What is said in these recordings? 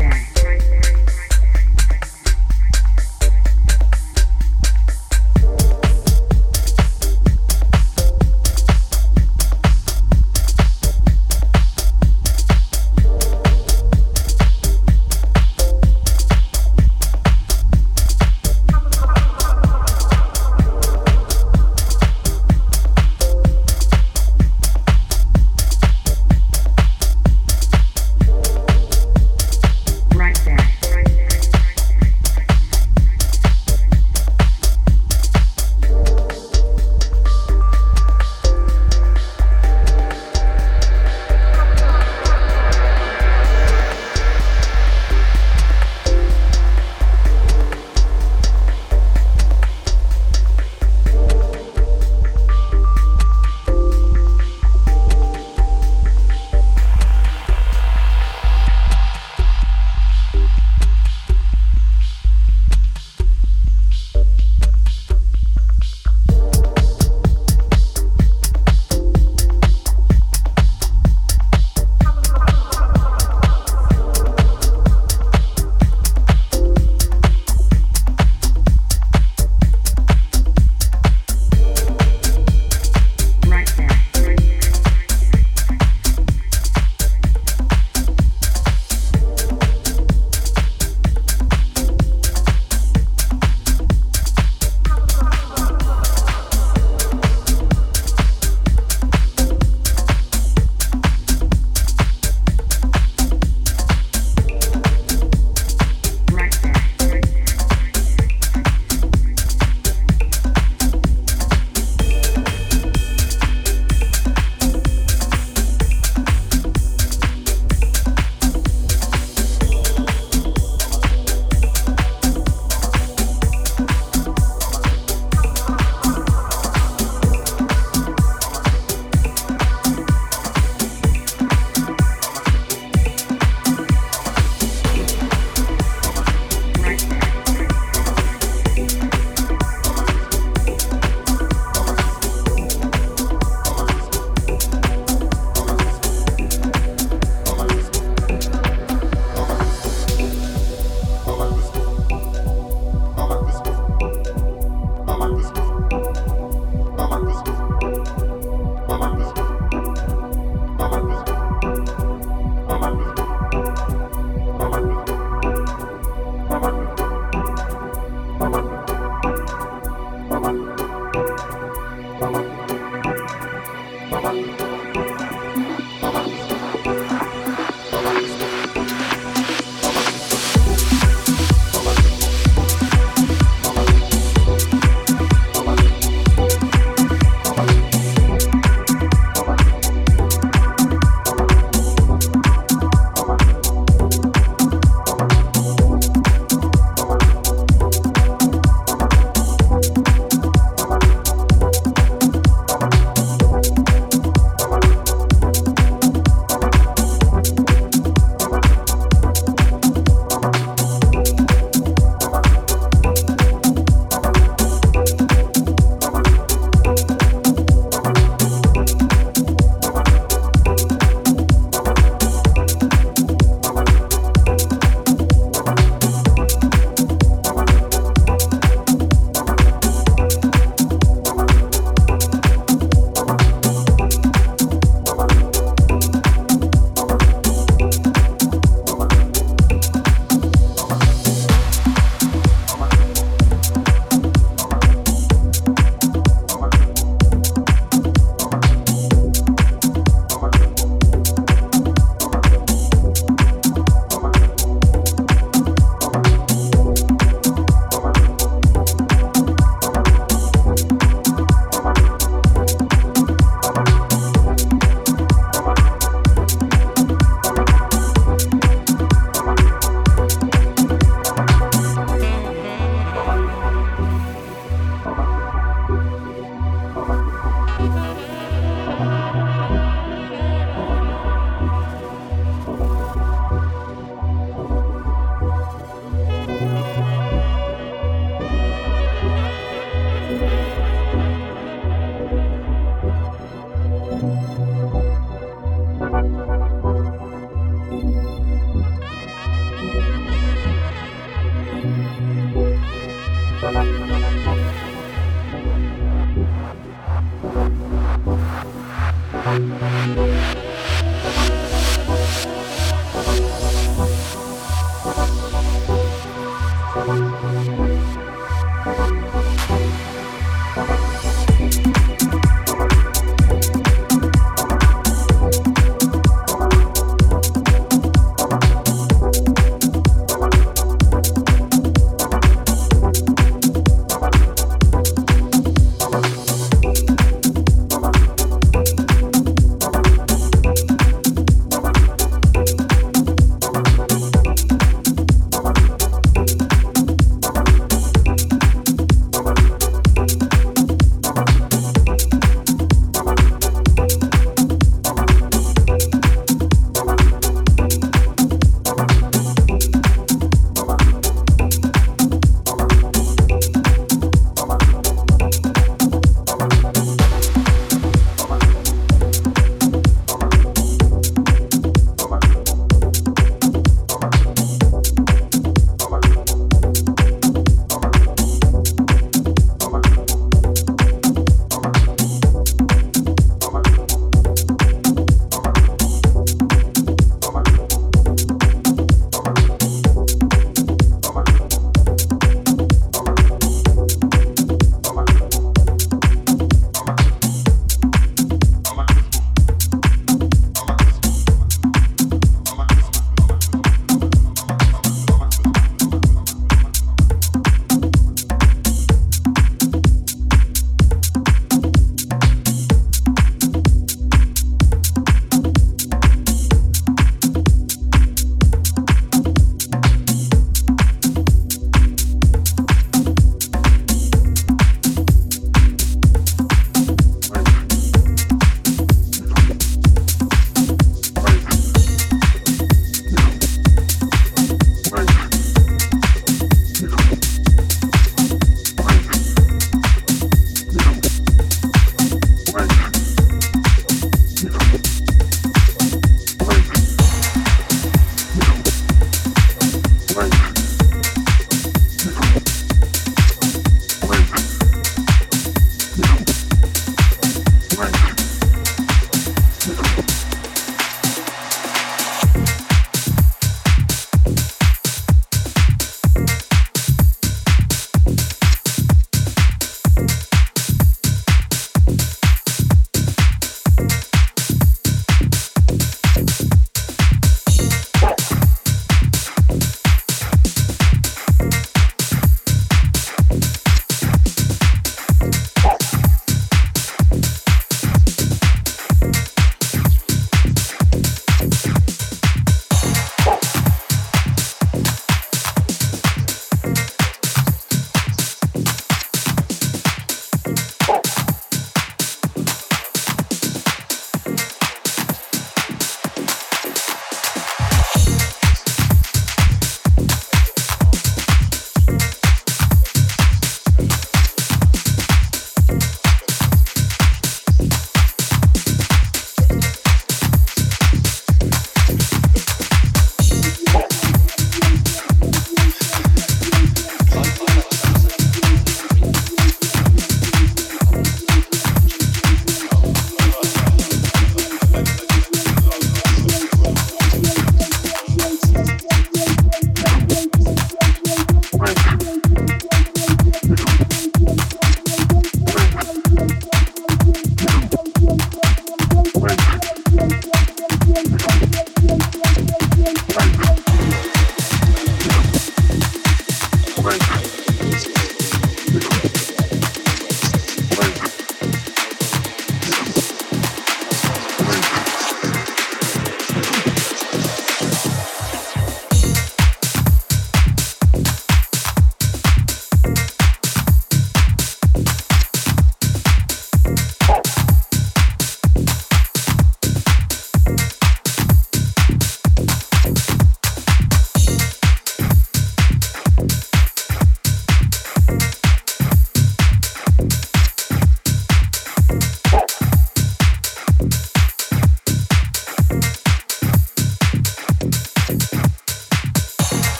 Experience.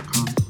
gmail.com.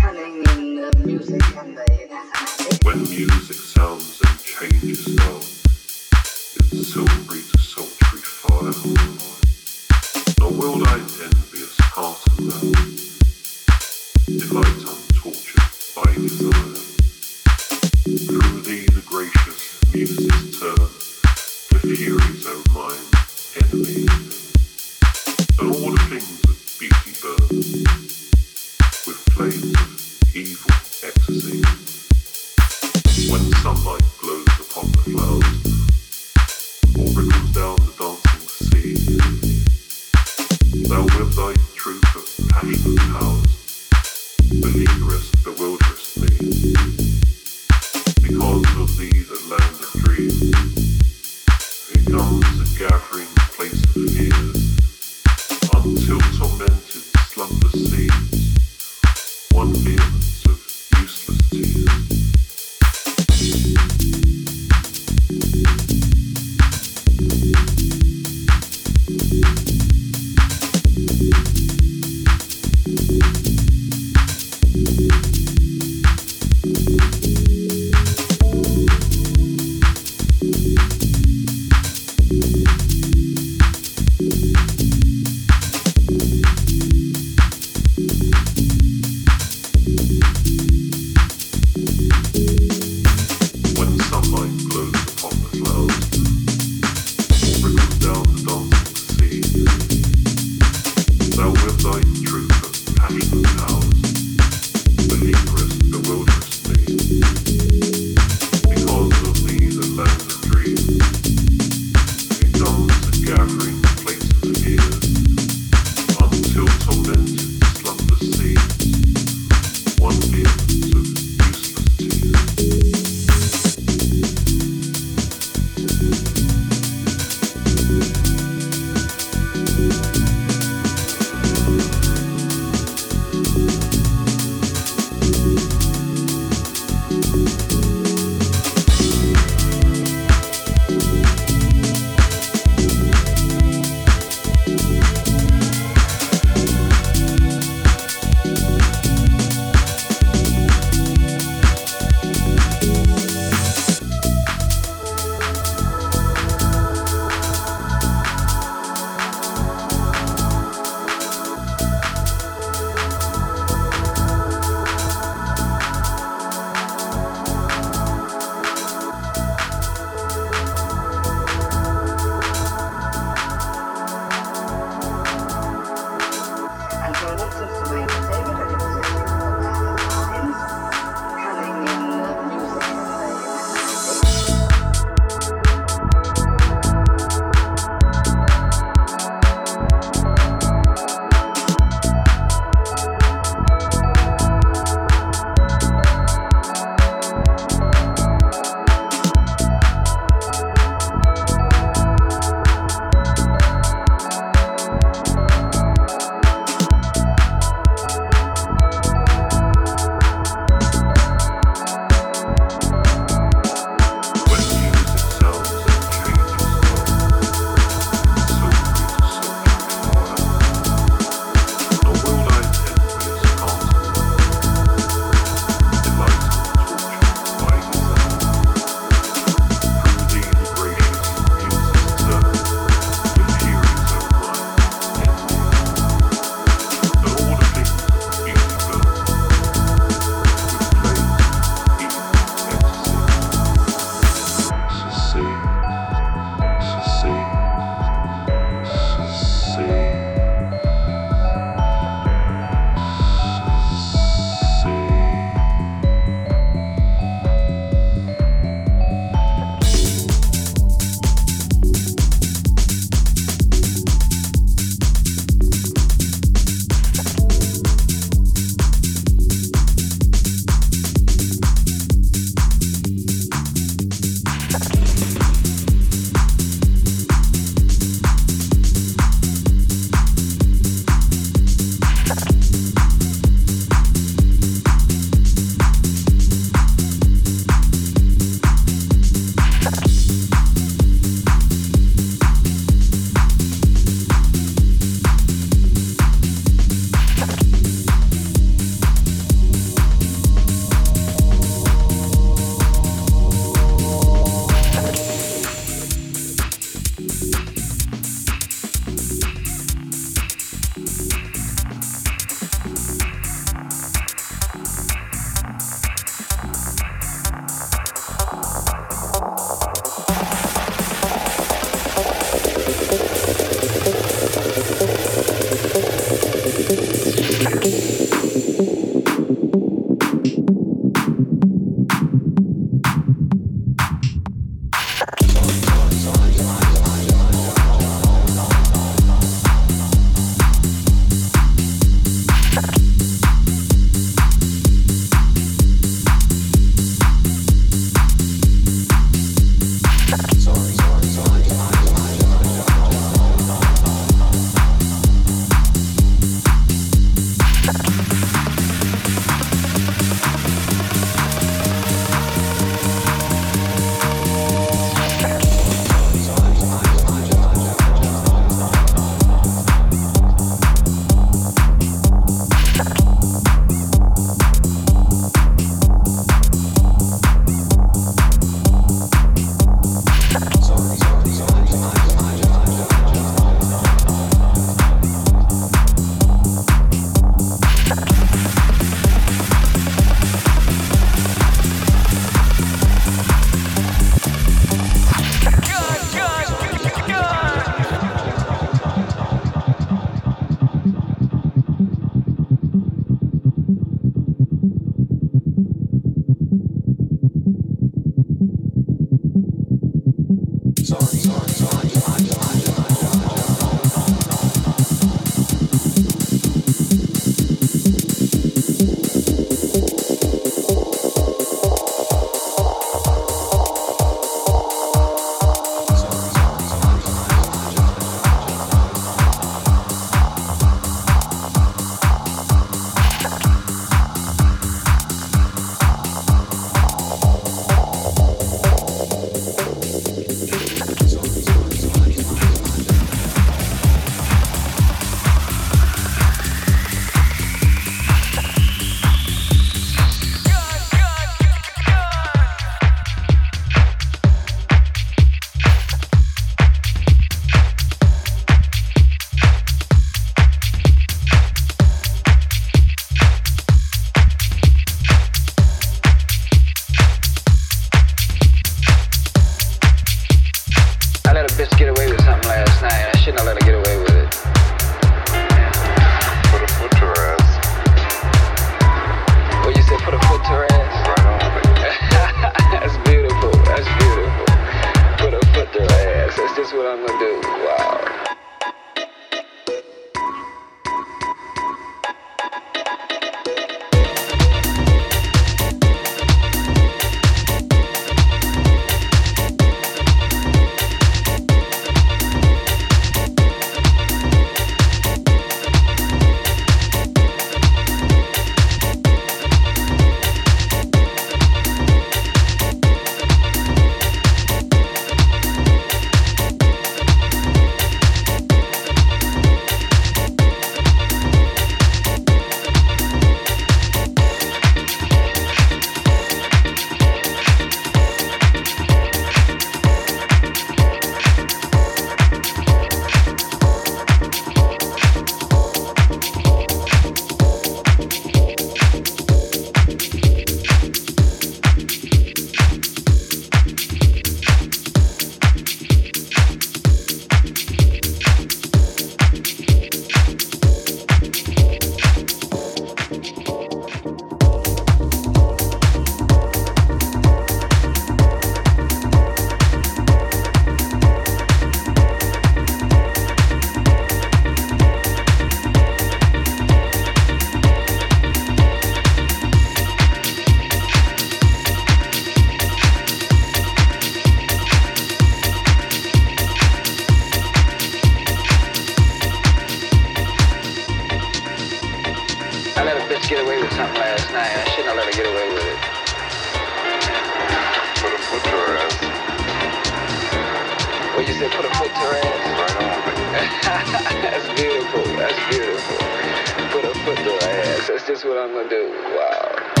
what I'm gonna do. Wow.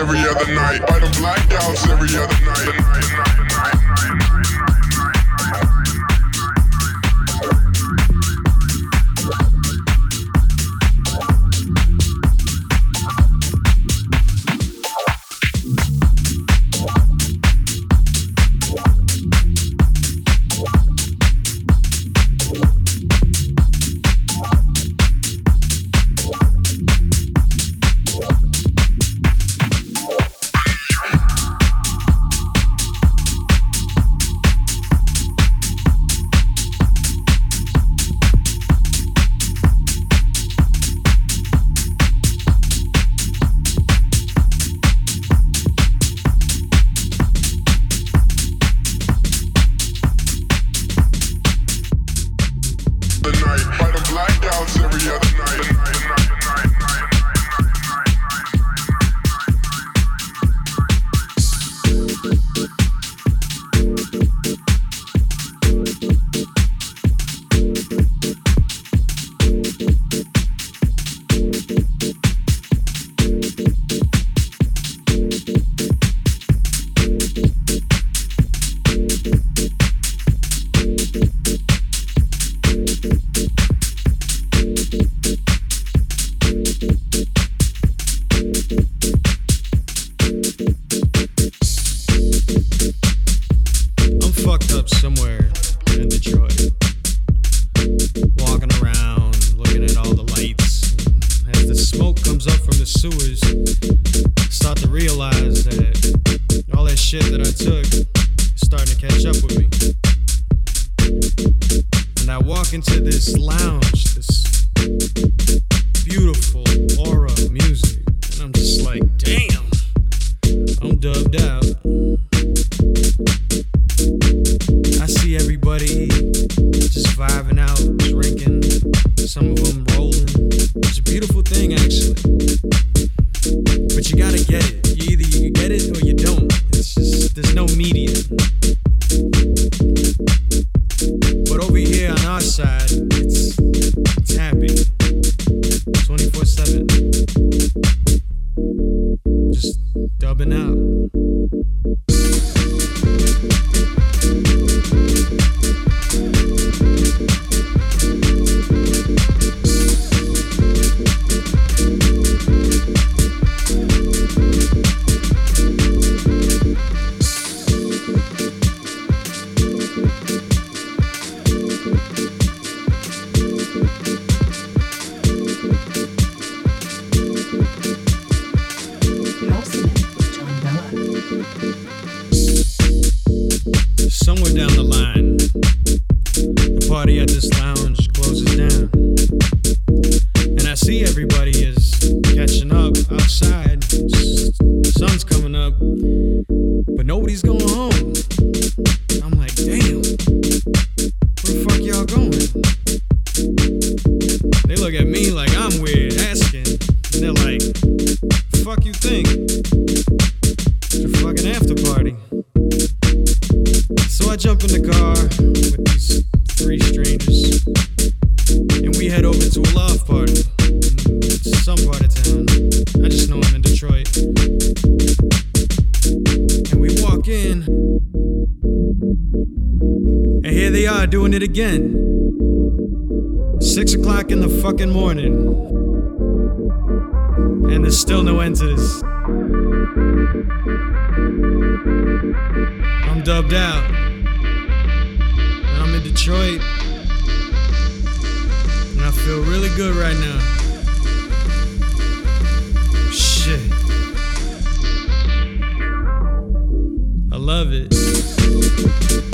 Every other night. By them blackouts every other night. doing it again. Six o'clock in the fucking morning. And there's still no end to this. I'm dubbed out. And I'm in Detroit. And I feel really good right now. Shit. I love it.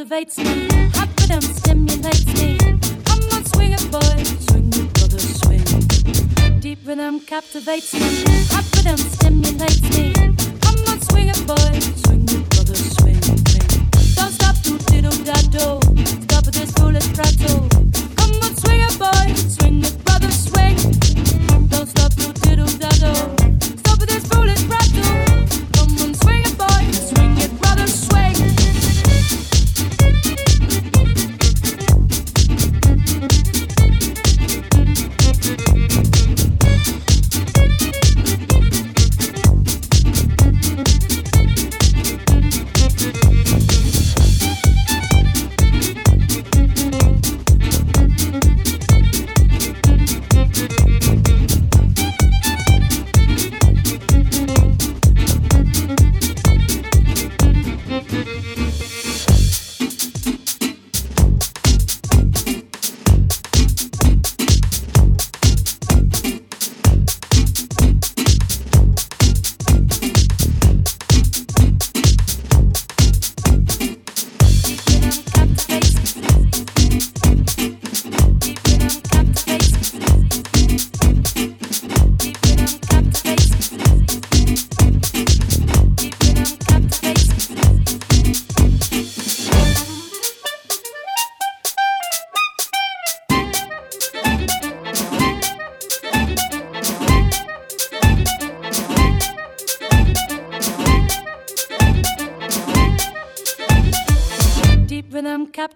Captivates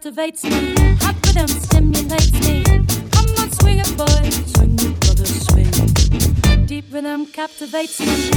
captivates me. Hot rhythm stimulates me. Come on, swing it, boy. Swing it, brother, swing. Deep rhythm captivates me.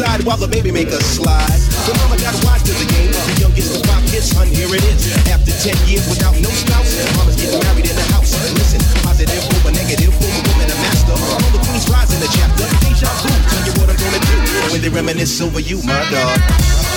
side while the baby make us slide. The mama got wise to the game. The youngest to pop his hun, here it is. After 10 years without no spouse, mama's getting married in the house. Listen, positive over negative, over woman a master. All the queens rise in the chapter. Deja vu, tell you what I'm gonna do when they reminisce over you, my dog.